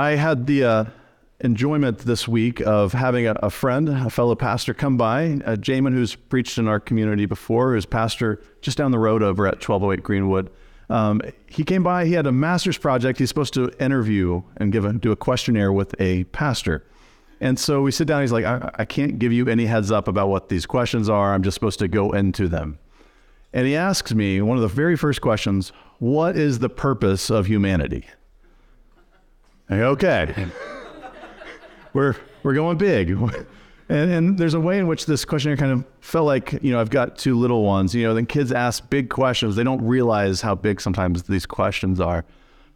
I had the uh, enjoyment this week of having a, a, friend, a fellow pastor, come by, uh, Jamin, who's preached in our community before, who's pastor just down the road over at 1208 Greenwood. Um, he came by. He had a master's project. He's supposed to interview and give a, do a questionnaire with a pastor. And so we sit down. He's like, I, I can't give you any heads up about what these questions are. I'm just supposed to go into them. And he asks me one of the very first questions What is the purpose of humanity? Okay, we're we're going big. And, and there's a way in which this questionnaire kind of felt like, you know, I've got two little ones. You know, then kids ask big questions. They don't realize how big sometimes these questions are.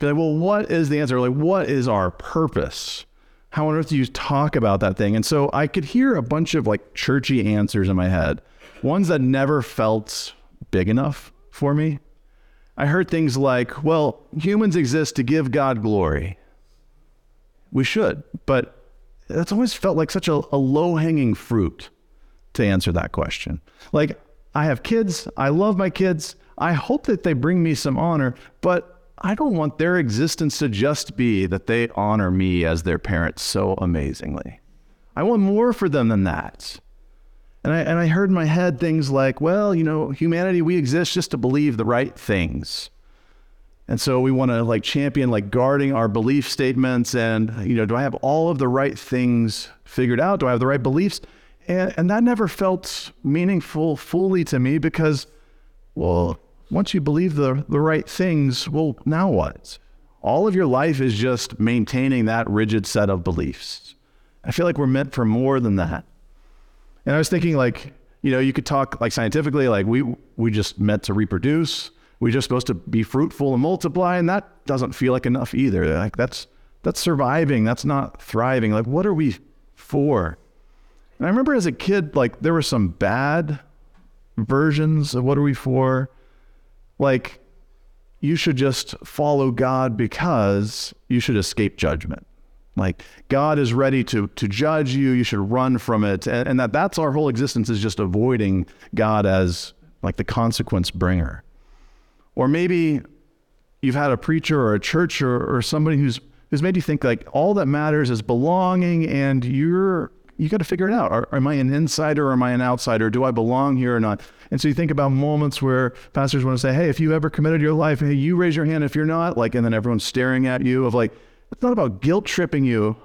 Be like, well, what is the answer? Like, what is our purpose? How on earth do you talk about that thing? And so I could hear a bunch of like churchy answers in my head, ones that never felt big enough for me. I heard things like, well, humans exist to give God glory we should. But that's always felt like such a, a low hanging fruit to answer that question. Like, I have kids, I love my kids, I hope that they bring me some honor, but I don't want their existence to just be that they honor me as their parent so amazingly. I want more for them than that. And I, and I heard in my head things like, well, you know, humanity, we exist just to believe the right things. And so we want to like champion like guarding our belief statements and you know do I have all of the right things figured out? Do I have the right beliefs? And and that never felt meaningful fully to me because well, once you believe the the right things, well, now what? All of your life is just maintaining that rigid set of beliefs. I feel like we're meant for more than that. And I was thinking like, you know, you could talk like scientifically like we we just meant to reproduce we're just supposed to be fruitful and multiply, and that doesn't feel like enough either. Like that's that's surviving. That's not thriving. Like what are we for? And I remember as a kid, like there were some bad versions of what are we for. Like you should just follow God because you should escape judgment. Like God is ready to to judge you. You should run from it, and, and that that's our whole existence is just avoiding God as like the consequence bringer. Or maybe you've had a preacher or a church or, or somebody who's who's made you think like all that matters is belonging and you're you got to figure it out. Are, am I an insider or am I an outsider? Do I belong here or not? And so you think about moments where pastors want to say, hey, if you ever committed your life, hey, you raise your hand if you're not, like, and then everyone's staring at you of like, it's not about guilt tripping you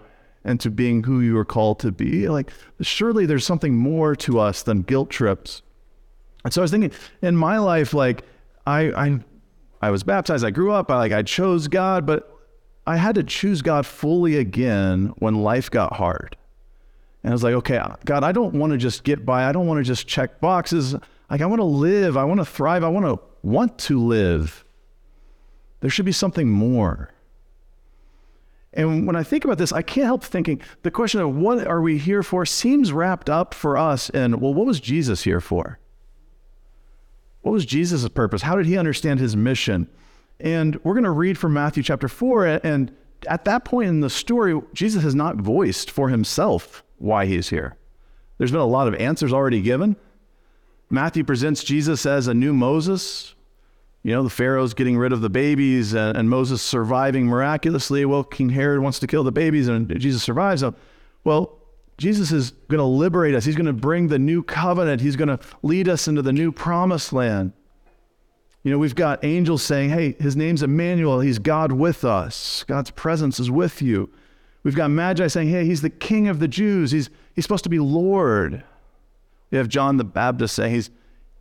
into being who you are called to be. Like, surely there's something more to us than guilt trips. And so I was thinking in my life, like, I, I, I was baptized. I grew up. I like I chose God, but I had to choose God fully again when life got hard. And I was like, okay, God, I don't want to just get by. I don't want to just check boxes. Like I want to live. I want to thrive. I want to want to live. There should be something more. And when I think about this, I can't help thinking the question of what are we here for seems wrapped up for us in, well, what was Jesus here for? What was Jesus' purpose? How did he understand his mission? And we're going to read from Matthew chapter 4. And at that point in the story, Jesus has not voiced for himself why he's here. There's been a lot of answers already given. Matthew presents Jesus as a new Moses. You know, the Pharaoh's getting rid of the babies and, and Moses surviving miraculously. Well, King Herod wants to kill the babies and Jesus survives. them. Well, Jesus is going to liberate us. He's going to bring the new covenant. He's going to lead us into the new promised land. You know, we've got angels saying, hey, his name's Emmanuel. He's God with us. God's presence is with you. We've got Magi saying, hey, he's the king of the Jews. He's, he's supposed to be Lord. We have John the Baptist saying he's,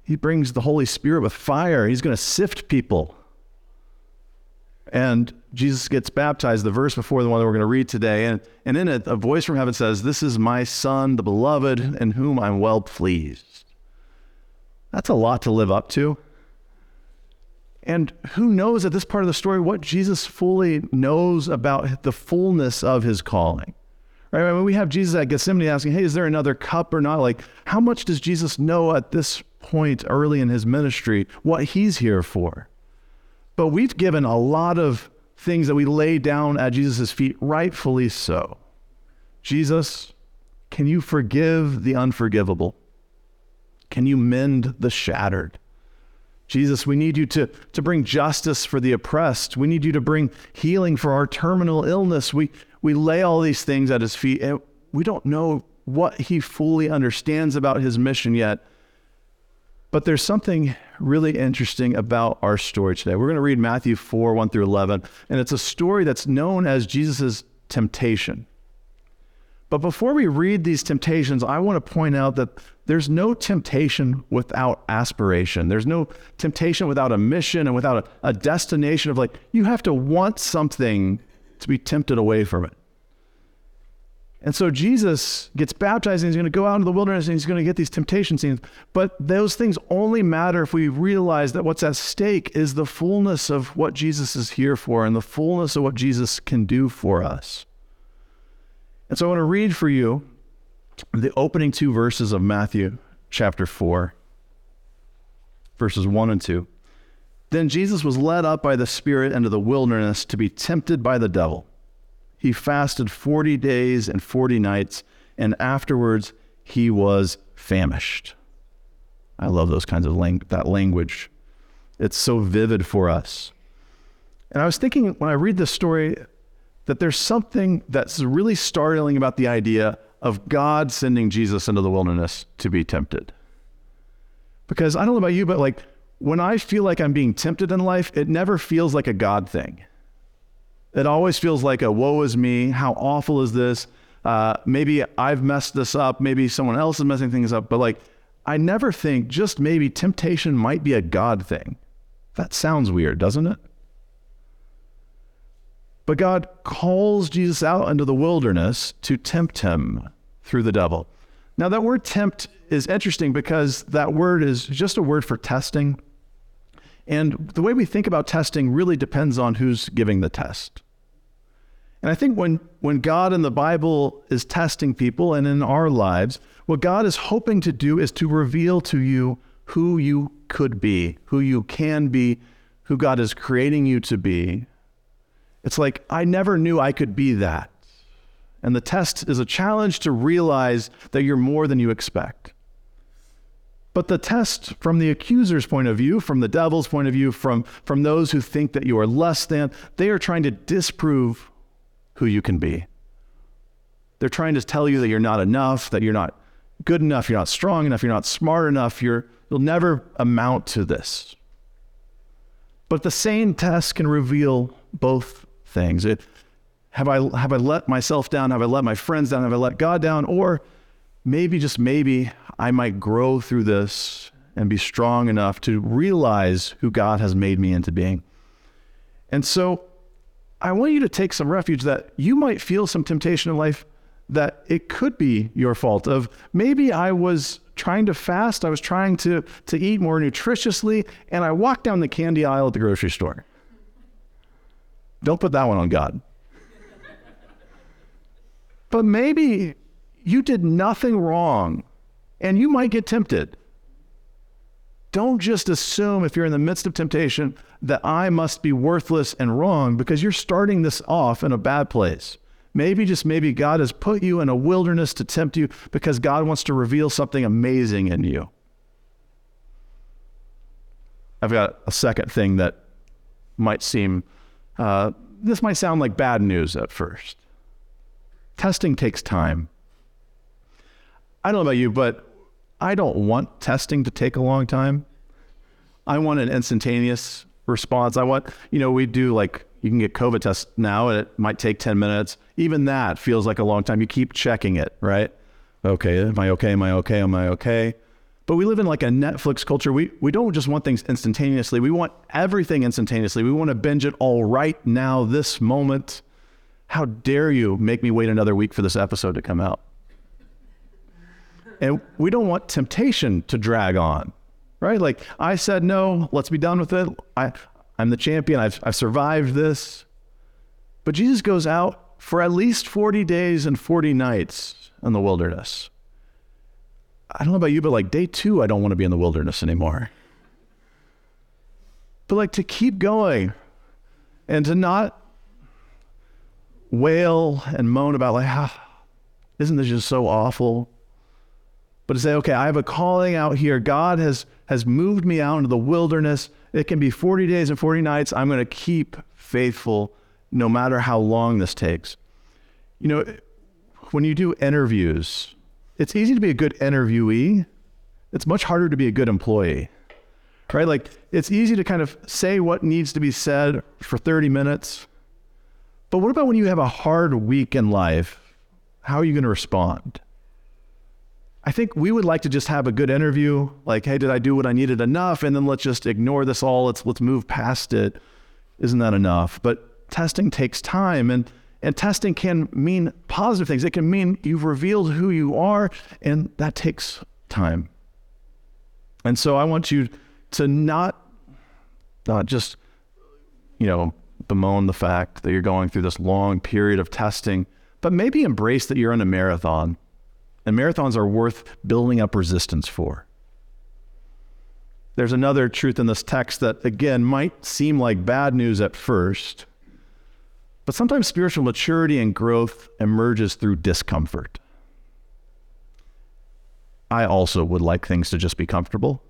he brings the Holy Spirit with fire. He's going to sift people. And Jesus gets baptized, the verse before the one that we're going to read today. And, and in it, a voice from heaven says, This is my son, the beloved, in whom I'm well pleased. That's a lot to live up to. And who knows at this part of the story what Jesus fully knows about the fullness of his calling? Right? When we have Jesus at Gethsemane asking, Hey, is there another cup or not? Like, how much does Jesus know at this point early in his ministry what he's here for? But we've given a lot of things that we lay down at Jesus' feet, rightfully so. Jesus, can you forgive the unforgivable? Can you mend the shattered? Jesus, we need you to, to bring justice for the oppressed. We need you to bring healing for our terminal illness. We, we lay all these things at his feet, and we don't know what he fully understands about his mission yet. But there's something really interesting about our story today. We're going to read Matthew 4 1 through 11, and it's a story that's known as Jesus' temptation. But before we read these temptations, I want to point out that there's no temptation without aspiration. There's no temptation without a mission and without a, a, destination of like, you have to want something to be tempted away from it. And so Jesus gets baptized and he's going to go out into the wilderness and he's going to get these temptation scenes. But those things only matter if we realize that what's at stake is the fullness of what Jesus is here for and the fullness of what Jesus can do for us. And so I want to read for you the opening two verses of Matthew chapter 4, verses 1 and 2. Then Jesus was led up by the Spirit into the wilderness to be tempted by the devil. He fasted 40 days and 40 nights, and afterwards he was famished. I love those kinds of lang- that language. It's so vivid for us. And I was thinking when I read this story that there's something that's really startling about the idea of God sending Jesus into the wilderness to be tempted. Because I don't know about you, but like when I feel like I'm being tempted in life, it never feels like a God thing. It always feels like a woe is me. How awful is this? Uh, maybe I've messed this up. Maybe someone else is messing things up. But like, I never think just maybe temptation might be a God thing. That sounds weird, doesn't it? But God calls Jesus out into the wilderness to tempt him through the devil. Now, that word tempt is interesting because that word is just a word for testing. And the way we think about testing really depends on who's giving the test. And I think when, when God in the Bible is testing people and in our lives, what God is hoping to do is to reveal to you who you could be, who you can be, who God is creating you to be, it's like, I never knew I could be that. And the test is a challenge to realize that you're more than you expect. But the test from the accuser's point of view, from the devil's point of view, from, from those who think that you are less than, they are trying to disprove who you can be. They're trying to tell you that you're not enough, that you're not good enough, you're not strong enough, you're not smart enough, you're, you'll never amount to this. But the same test can reveal both things. It, have I have I let myself down? Have I let my friends down? Have I let God down? Or maybe just maybe I might grow through this and be strong enough to realize who God has made me into being. And so I want you to take some refuge that you might feel some temptation in life that it could be your fault of maybe I was trying to fast, I was trying to to eat more nutritiously and I walked down the candy aisle at the grocery store. Don't put that one on God. but maybe you did nothing wrong and you might get tempted. Don't just assume if you're in the midst of temptation that I must be worthless and wrong because you're starting this off in a bad place. Maybe, just maybe, God has put you in a wilderness to tempt you because God wants to reveal something amazing in you. I've got a second thing that might seem uh, this might sound like bad news at first. Testing takes time. I don't know about you, but I don't want testing to take a long time. I want an instantaneous response. I want, you know, we do like, you can get COVID tests now and it might take 10 minutes. Even that feels like a long time. You keep checking it, right? Okay, am I okay? Am I okay? Am I okay? But we live in like a Netflix culture. We we don't just want things instantaneously. We want everything instantaneously. We want to binge it all right now, this moment. How dare you make me wait another week for this episode to come out? And we don't want temptation to drag on, right? Like I said, no, let's be done with it. I, I'm the champion. I've, I've survived this. But Jesus goes out for at least 40 days and 40 nights in the wilderness. I don't know about you, but like day two, I don't want to be in the wilderness anymore. But like to keep going and to not wail and moan about like, ah, isn't this just so awful? But to say, okay, I have a calling out here. God has has moved me out into the wilderness. It can be 40 days and 40 nights. I'm going to keep faithful no matter how long this takes. You know, when you do interviews, it's easy to be a good interviewee. It's much harder to be a good employee. Right? Like it's easy to kind of say what needs to be said for 30 minutes. But what about when you have a hard week in life? How are you going to respond? I think we would like to just have a good interview, like, hey, did I do what I needed enough? And then let's just ignore this all. Let's let's move past it. Isn't that enough? But testing takes time and and testing can mean positive things. It can mean you've revealed who you are, and that takes time. And so I want you to not not just, you know, bemoan the fact that you're going through this long period of testing, but maybe embrace that you're in a marathon. And marathons are worth building up resistance for. There's another truth in this text that, again, might seem like bad news at first, but sometimes spiritual maturity and growth emerges through discomfort. I also would like things to just be comfortable.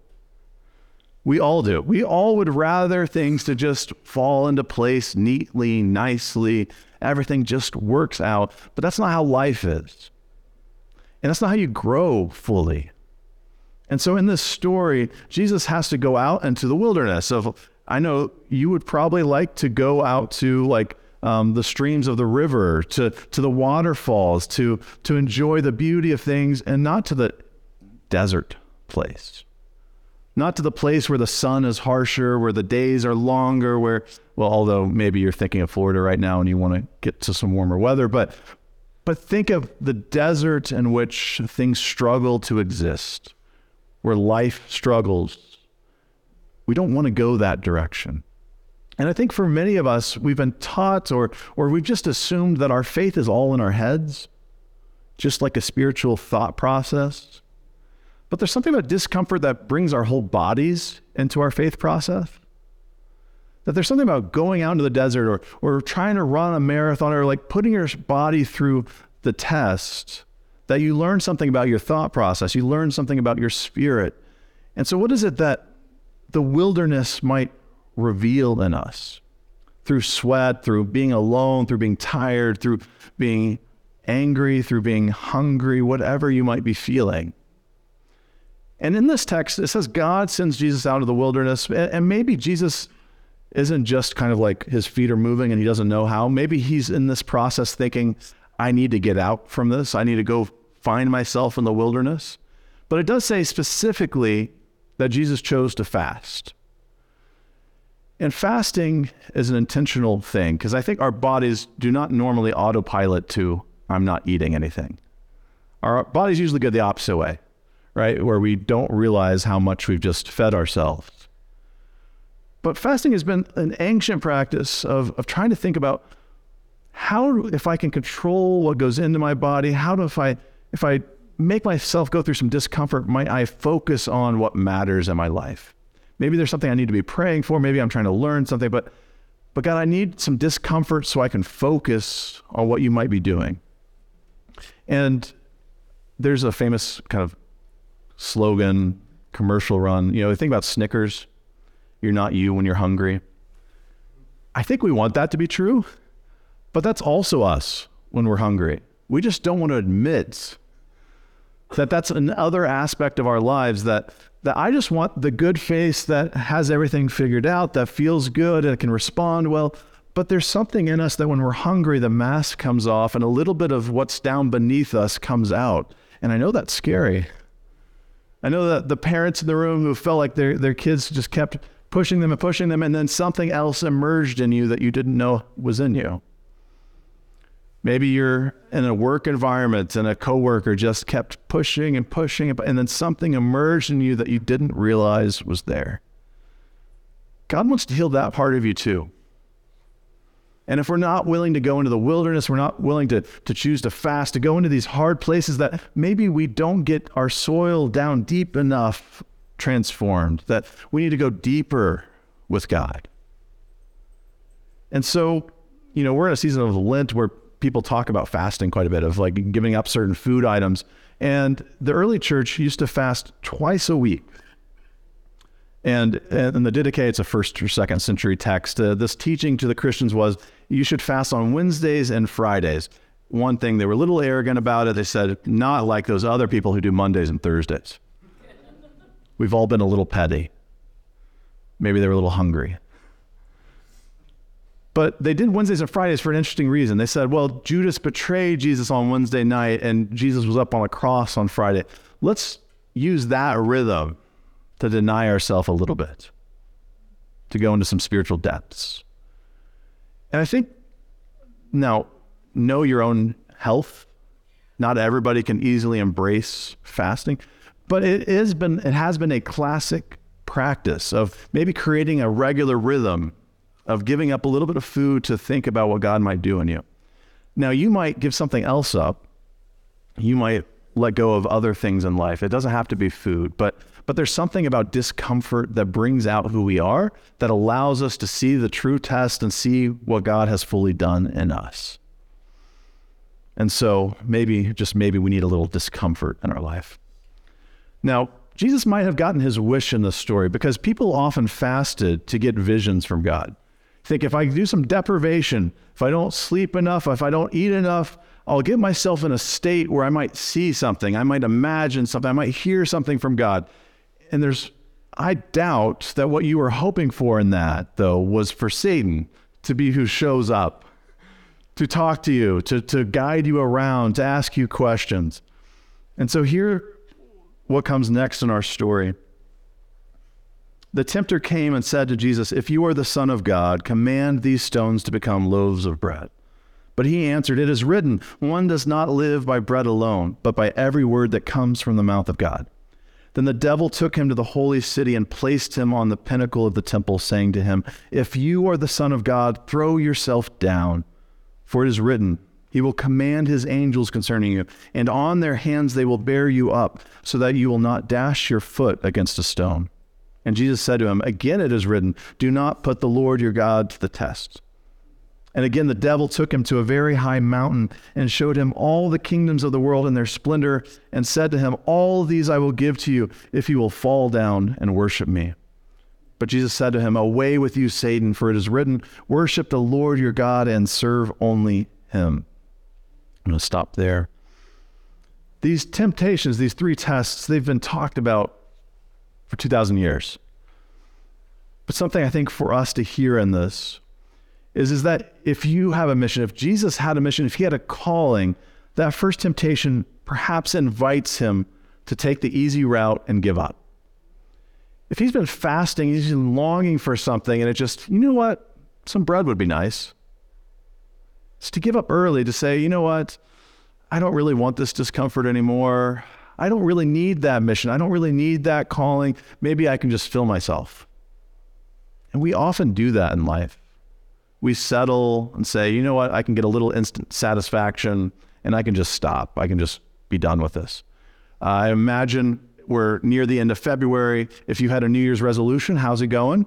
We all do. We all would rather things to just fall into place neatly, nicely. Everything just works out. But that's not how life is. And that's not how you grow fully. And so in this story, Jesus has to go out into the wilderness. So I know you would probably like to go out to like um, the streams of the river, to, to the waterfalls, to, to enjoy the beauty of things, and not to the desert place. Not to the place where the sun is harsher, where the days are longer, where, well, although maybe you're thinking of Florida right now and you want to get to some warmer weather, but, but think of the desert in which things struggle to exist, where life struggles. We don't want to go that direction. And I think for many of us, we've been taught or, or we've just assumed that our faith is all in our heads, just like a spiritual thought process. But there's something about discomfort that brings our whole bodies into our faith process. That there's something about going out into the desert or, or trying to run a marathon or like putting your body through the test that you learn something about your thought process. You learn something about your spirit. And so, what is it that the wilderness might reveal in us through sweat, through being alone, through being tired, through being angry, through being hungry, whatever you might be feeling. And in this text, it says God sends Jesus out of the wilderness. And maybe Jesus isn't just kind of like his feet are moving and he doesn't know how. Maybe he's in this process thinking, I need to get out from this. I need to go find myself in the wilderness. But it does say specifically that Jesus chose to fast. And fasting is an intentional thing because I think our bodies do not normally autopilot to, I'm not eating anything. Our bodies usually go the opposite way, right? Where we don't realize how much we've just fed ourselves. But fasting has been an ancient practice of, of trying to think about how, if I can control what goes into my body, how do, if I, if I make myself go through some discomfort, might I focus on what matters in my life? Maybe there's something I need to be praying for. Maybe I'm trying to learn something, but but God, I need some discomfort so I can focus on what you might be doing. And there's a famous kind of slogan, commercial run. You know, think about Snickers. You're not you when you're hungry. I think we want that to be true, but that's also us when we're hungry. We just don't want to admit that that's another aspect of our lives that that I just want the good face that has everything figured out, that feels good and can respond well. But there's something in us that when we're hungry, the mask comes off and a little bit of what's down beneath us comes out. And I know that's scary. I know that the parents in the room who felt like their, their kids just kept pushing them and pushing them, and then something else emerged in you that you didn't know was in you. Maybe you're in a work environment and a coworker just kept pushing and pushing, and then something emerged in you that you didn't realize was there. God wants to heal that part of you too. And if we're not willing to go into the wilderness, we're not willing to, to choose to fast, to go into these hard places that maybe we don't get our soil down deep enough transformed, that we need to go deeper with God. And so, you know, we're in a season of Lent where people talk about fasting quite a bit, of like giving up certain food items. And the early church used to fast twice a week. And, in the Didache, it's a first or second century text. Uh, this teaching to the Christians was you should fast on Wednesdays and Fridays. One thing, they were a little arrogant about it. They said, not like those other people who do Mondays and Thursdays. We've all been a little petty. Maybe they were a little hungry. But they did Wednesdays and Fridays for an interesting reason. They said, well, Judas betrayed Jesus on Wednesday night and Jesus was up on a cross on Friday. Let's use that rhythm to deny ourselves a little bit, to go into some spiritual depths. And I think now, know your own health. Not everybody can easily embrace fasting, but it has been it has been a classic practice of maybe creating a regular rhythm of giving up a little bit of food to think about what God might do in you. Now, you might give something else up. You might let go of other things in life. It doesn't have to be food, but but there's something about discomfort that brings out who we are that allows us to see the true test and see what God has fully done in us. And so maybe just maybe we need a little discomfort in our life. Now, Jesus might have gotten his wish in this story because people often fasted to get visions from God think if I do some deprivation, if I don't sleep enough, if I don't eat enough, I'll get myself in a state where I might see something, I might imagine something, I might hear something from God. And there's, I doubt that what you were hoping for in that, though, was for Satan to be who shows up, to talk to you, to, to guide you around, to ask you questions. And so here, what comes next in our story. The tempter came and said to Jesus, If you are the Son of God, command these stones to become loaves of bread. But he answered, It is written, One does not live by bread alone, but by every word that comes from the mouth of God. Then the devil took him to the holy city and placed him on the pinnacle of the temple, saying to him, If you are the Son of God, throw yourself down. For it is written, He will command His angels concerning you, and on their hands they will bear you up, so that you will not dash your foot against a stone. And Jesus said to him, Again it is written, Do not put the Lord your God to the test. And again the devil took him to a very high mountain and showed him all the kingdoms of the world in their splendor, and said to him, All these I will give to you if you will fall down and worship me. But Jesus said to him, Away with you, Satan, for it is written, Worship the Lord your God and serve only him. I'm going to stop there. These temptations, these three tests, they've been talked about for 2,000 years. But something I think for us to hear in this is, is that if you have a mission, if Jesus had a mission, if he had a calling, that first temptation perhaps invites him to take the easy route and give up. If he's been fasting, he's been longing for something, and it just, you know what? Some bread would be nice. It's to give up early, to say, you know what? I don't really want this discomfort anymore. I don't really need that mission. I don't really need that calling. Maybe I can just fill myself. And we often do that in life. We settle and say, you know what, I can get a little instant satisfaction and I can just stop. I can just be done with this. I imagine we're near the end of February. If you had a New Year's resolution, how's it going?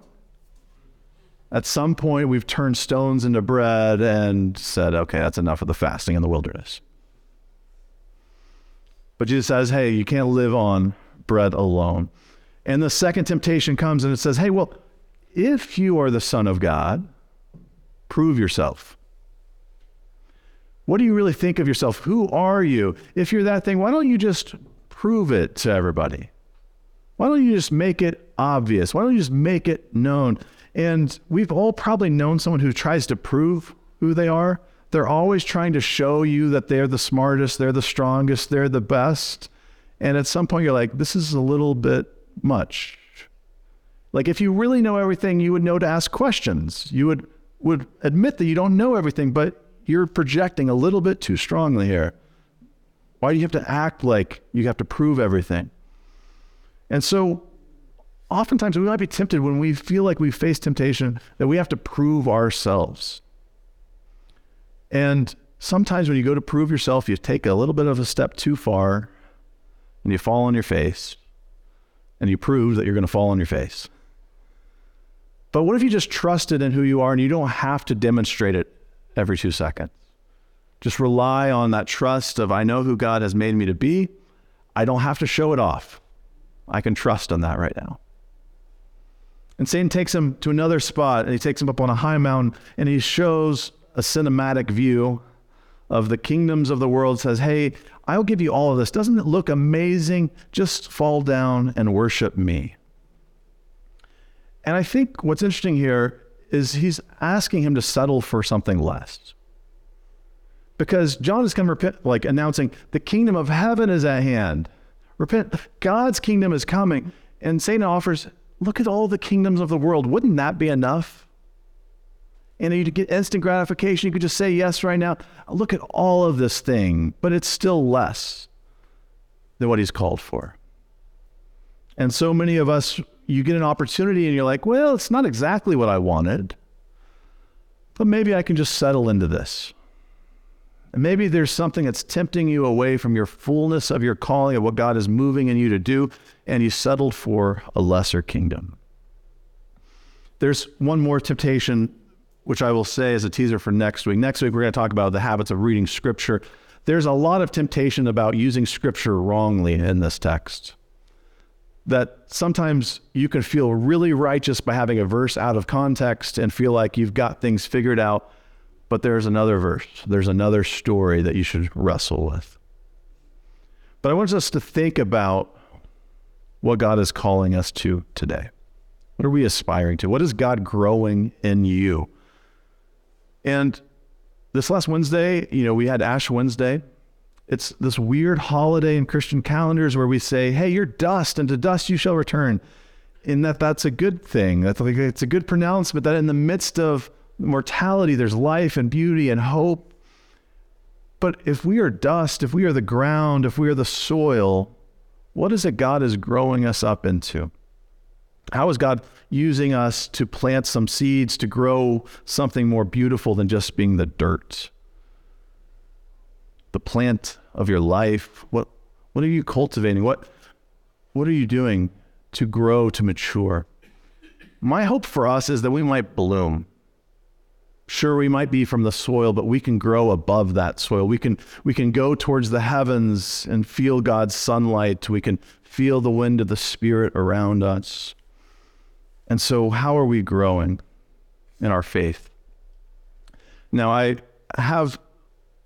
At some point, we've turned stones into bread and said, okay, that's enough of the fasting in the wilderness. But Jesus says, hey, you can't live on bread alone. And the second temptation comes and it says, hey, well, if you are the Son of God, prove yourself. What do you really think of yourself? Who are you? If you're that thing, why don't you just prove it to everybody? Why don't you just make it obvious? Why don't you just make it known? And we've all probably known someone who tries to prove who they are. They're always trying to show you that they're the smartest, they're the strongest, they're the best. And at some point, you're like, this is a little bit much. Like, if you really know everything, you would know to ask questions. You would, would admit that you don't know everything, but you're projecting a little bit too strongly here. Why do you have to act like you have to prove everything? And so, oftentimes, we might be tempted when we feel like we face temptation that we have to prove ourselves. And sometimes when you go to prove yourself, you take a little bit of a step too far and you fall on your face and you prove that you're going to fall on your face. But what if you just trusted in who you are and you don't have to demonstrate it every two seconds? Just rely on that trust of I know who God has made me to be. I don't have to show it off. I can trust on that right now. And Satan takes him to another spot and he takes him up on a high mountain and he shows a cinematic view of the kingdoms of the world says, Hey, I'll give you all of this. Doesn't it look amazing? Just fall down and worship me. And I think what's interesting here is he's asking him to settle for something less. Because John is coming, like announcing, the kingdom of heaven is at hand. Repent, God's kingdom is coming. And Satan offers, look at all the kingdoms of the world. Wouldn't that be enough? And you get instant gratification. You could just say yes right now. Look at all of this thing, but it's still less than what he's called for. And so many of us, you get an opportunity and you're like, well, it's not exactly what I wanted, but maybe I can just settle into this. Maybe there's something that's tempting you away from your fullness of your calling, of what God is moving in you to do, and you settled for a lesser kingdom. There's one more temptation which I will say as a teaser for next week. Next week, we're going to talk about the habits of reading Scripture. There's a lot of temptation about using Scripture wrongly in this text. That sometimes you can feel really righteous by having a verse out of context and feel like you've got things figured out, but there's another verse, there's another story that you should wrestle with. But I want us to think about what God is calling us to today. What are we aspiring to? What is God growing in you? And this last Wednesday, you know, we had Ash Wednesday. It's this weird holiday in Christian calendars where we say, "Hey, you're dust, and to dust you shall return." In that, that's a good thing. That's like it's a good pronouncement that in the midst of mortality, there's life and beauty and hope. But if we are dust, if we are the ground, if we are the soil, what is it God is growing us up into? How is God using us to plant some seeds to grow something more beautiful than just being the dirt? The plant of your life. What what are you cultivating? What what are you doing to grow to mature? My hope for us is that we might bloom. Sure, we might be from the soil, but we can grow above that soil. We can we can go towards the heavens and feel God's sunlight. We can feel the wind of the Spirit around us. And so, how are we growing in our faith? Now, I have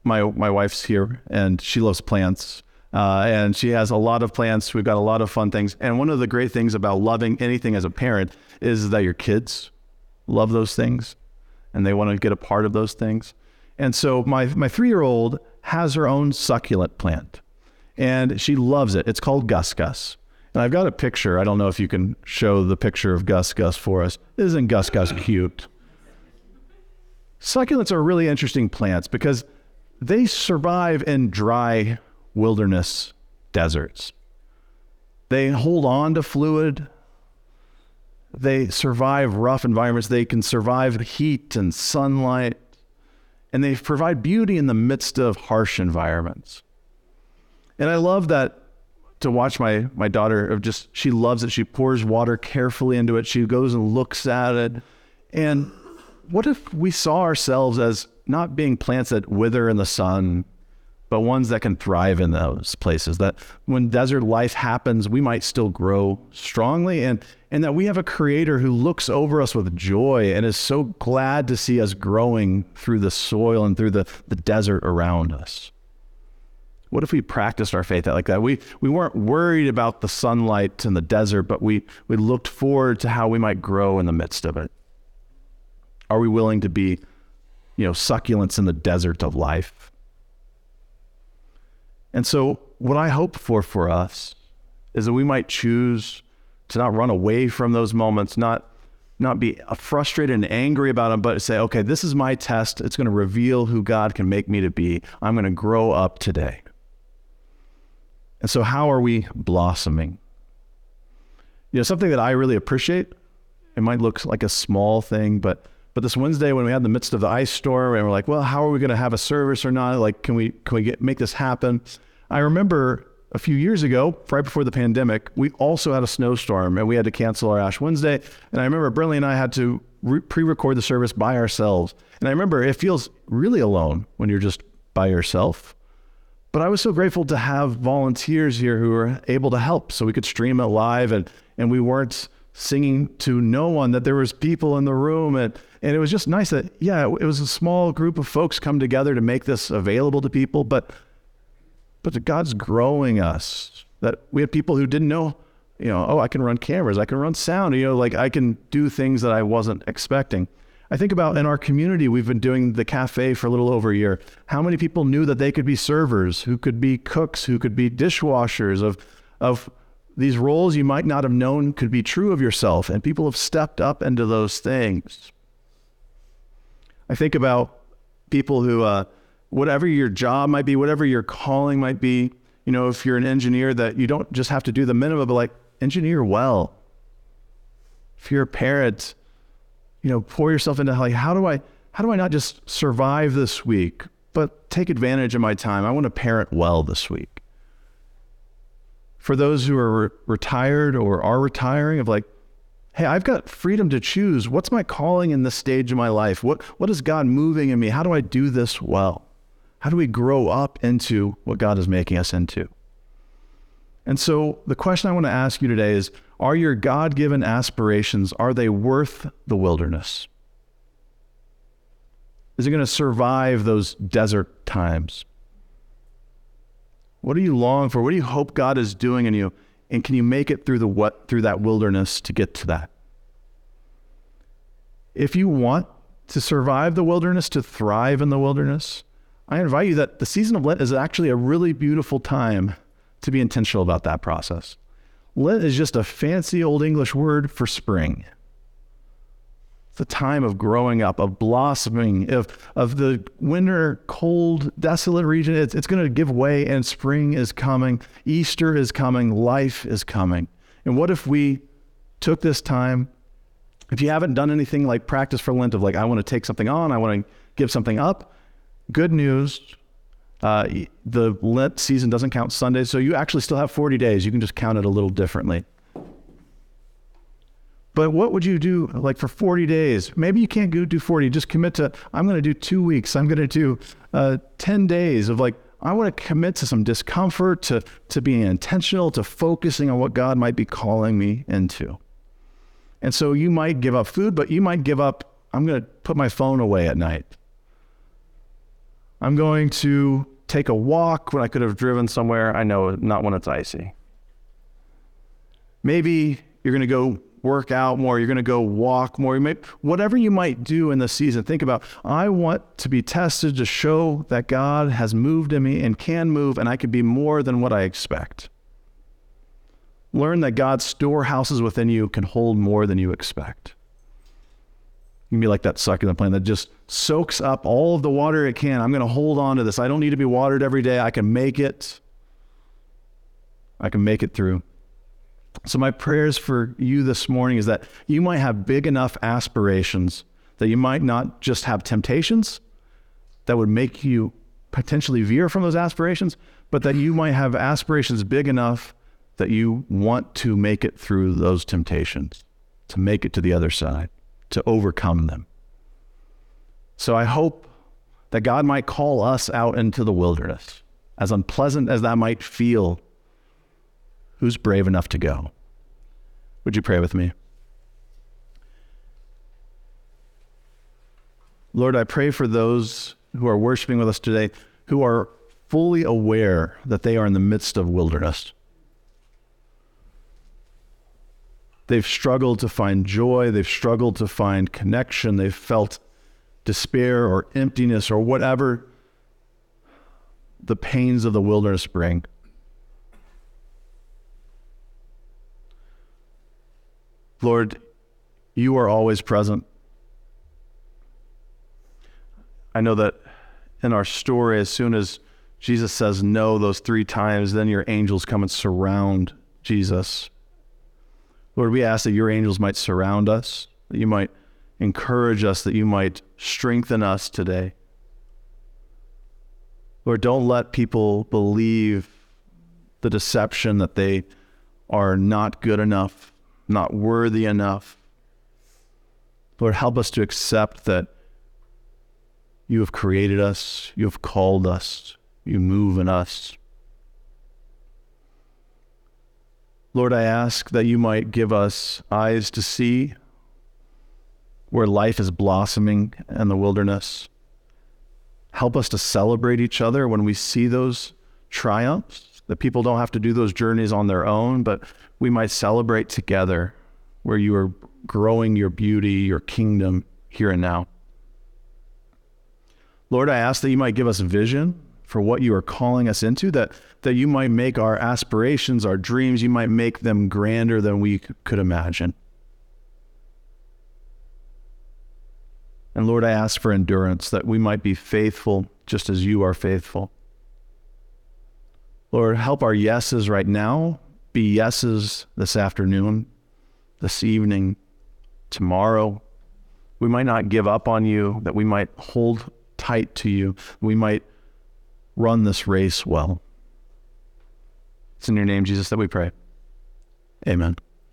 my my wife's here, and she loves plants, uh, and she has a lot of plants. We've got a lot of fun things. And one of the great things about loving anything as a parent is that your kids love those things, and they want to get a part of those things. And so, my my three year old has her own succulent plant, and she loves it. It's called Gus Gus. And I've got a picture. I don't know if you can show the picture of Gus Gus for us. Isn't Gus Gus cute? Succulents are really interesting plants because they survive in dry wilderness deserts. They hold on to fluid. They survive rough environments. They can survive heat and sunlight. And they provide beauty in the midst of harsh environments. And I love that to watch my my daughter of just she loves it. She pours water carefully into it. She goes and looks at it. And what if we saw ourselves as not being plants that wither in the sun, but ones that can thrive in those places? That when desert life happens, we might still grow strongly and and that we have a creator who looks over us with joy and is so glad to see us growing through the soil and through the, the desert around us. What if we practiced our faith like that? We we weren't worried about the sunlight and the desert, but we we looked forward to how we might grow in the midst of it. Are we willing to be, you know, succulents in the desert of life? And so what I hope for for us is that we might choose to not run away from those moments, not not be frustrated and angry about them, but say, okay, this is my test. It's going to reveal who God can make me to be. I'm going to grow up today. And so, how are we blossoming? You know, something that I really appreciate, it might look like a small thing, but but this Wednesday when we had the midst of the ice storm and we're like, well, how are we going to have a service or not? Like, can we can we get make this happen? I remember a few years ago, right before the pandemic, we also had a snowstorm and we had to cancel our Ash Wednesday. And I remember Brinley and I had to re- pre-record the service by ourselves. And I remember it feels really alone when you're just by yourself. But I was so grateful to have volunteers here who were able to help so we could stream it live and, and we weren't singing to no one, that there was people in the room. And, and it was just nice that, yeah, it was a small group of folks come together to make this available to people. But, but God's growing us, that we had people who didn't know, you know, oh, I can run cameras, I can run sound, you know, like I can do things that I wasn't expecting. I think about in our community, we've been doing the cafe for a little over a year. How many people knew that they could be servers, who could be cooks, who could be dishwashers, of, of these roles you might not have known could be true of yourself, and people have stepped up into those things. I think about people who, uh, whatever your job might be, whatever your calling might be, you know, if you're an engineer, that you don't just have to do the minimum, but like engineer well. If you're a parent, you know, pour yourself into like, how do I, how do I not just survive this week, but take advantage of my time? I want to parent well this week. For those who are re- retired or are retiring, of like, hey, I've got freedom to choose. What's my calling in this stage of my life? What, what is God moving in me? How do I do this well? How do we grow up into what God is making us into? And so the question I want to ask you today is are your God-given aspirations are they worth the wilderness? Is it going to survive those desert times? What do you long for? What do you hope God is doing in you? And can you make it through the what through that wilderness to get to that? If you want to survive the wilderness, to thrive in the wilderness, I invite you that the season of Lent is actually a really beautiful time to be intentional about that process. Lent is just a fancy old English word for spring. A time of growing up, of blossoming, of, of the winter, cold, desolate region. It's, it's going to give way, and spring is coming. Easter is coming. Life is coming. And what if we took this time? If you haven't done anything like practice for Lent, of like, I want to take something on, I want to give something up, good news uh, the Lent season doesn't count Sundays, so you actually still have 40 days. You can just count it a little differently. But what would you do like for 40 days? Maybe you can't go do 40. Just commit to, I'm going to do two weeks. I'm going to do uh, 10 days of like, I want to commit to some discomfort, to, to being intentional, to focusing on what God might be calling me into. And so you might give up food, but you might give up, I'm going to put my phone away at night. I'm going to take a walk when I could have driven somewhere. I know, not when it's icy. Maybe you're going to go work out more. You're going to go walk more. You may, whatever you might do in the season, think about I want to be tested to show that God has moved in me and can move, and I can be more than what I expect. Learn that God's storehouses within you can hold more than you expect. You can be like that succulent plant that just soaks up all of the water it can. I'm going to hold on to this. I don't need to be watered every day. I can make it. I can make it through. So, my prayers for you this morning is that you might have big enough aspirations that you might not just have temptations that would make you potentially veer from those aspirations, but that you might have aspirations big enough that you want to make it through those temptations, to make it to the other side to overcome them. So I hope that God might call us out into the wilderness, as unpleasant as that might feel. Who's brave enough to go? Would you pray with me? Lord, I pray for those who are worshiping with us today who are fully aware that they are in the midst of wilderness. They've struggled to find joy. They've struggled to find connection. They've felt despair or emptiness or whatever the pains of the wilderness bring. Lord, you are always present. I know that in our story, as soon as Jesus says no those three times, then your angels come and surround Jesus. Lord, we ask that your angels might surround us, that you might encourage us, that you might strengthen us today. Lord, don't let people believe the deception that they are not good enough, not worthy enough. Lord, help us to accept that You have created us, you have called us, you move in us. Lord, I ask that you might give us eyes to see where life is blossoming in the wilderness. Help us to celebrate each other when we see those triumphs, that people don't have to do those journeys on their own, but we might celebrate together where you are growing your beauty, your kingdom here and now. Lord, I ask that you might give us vision for what you are calling us into, that, that you might make our aspirations, our dreams, you might make them grander than we could imagine. And Lord, I ask for endurance that we might be faithful just as you are faithful. Lord, help our yeses right now yeses this afternoon, this evening, tomorrow. We might not give up on you, that we might hold tight to you, we might run this race well. It's in your name, Jesus, that we pray. Amen.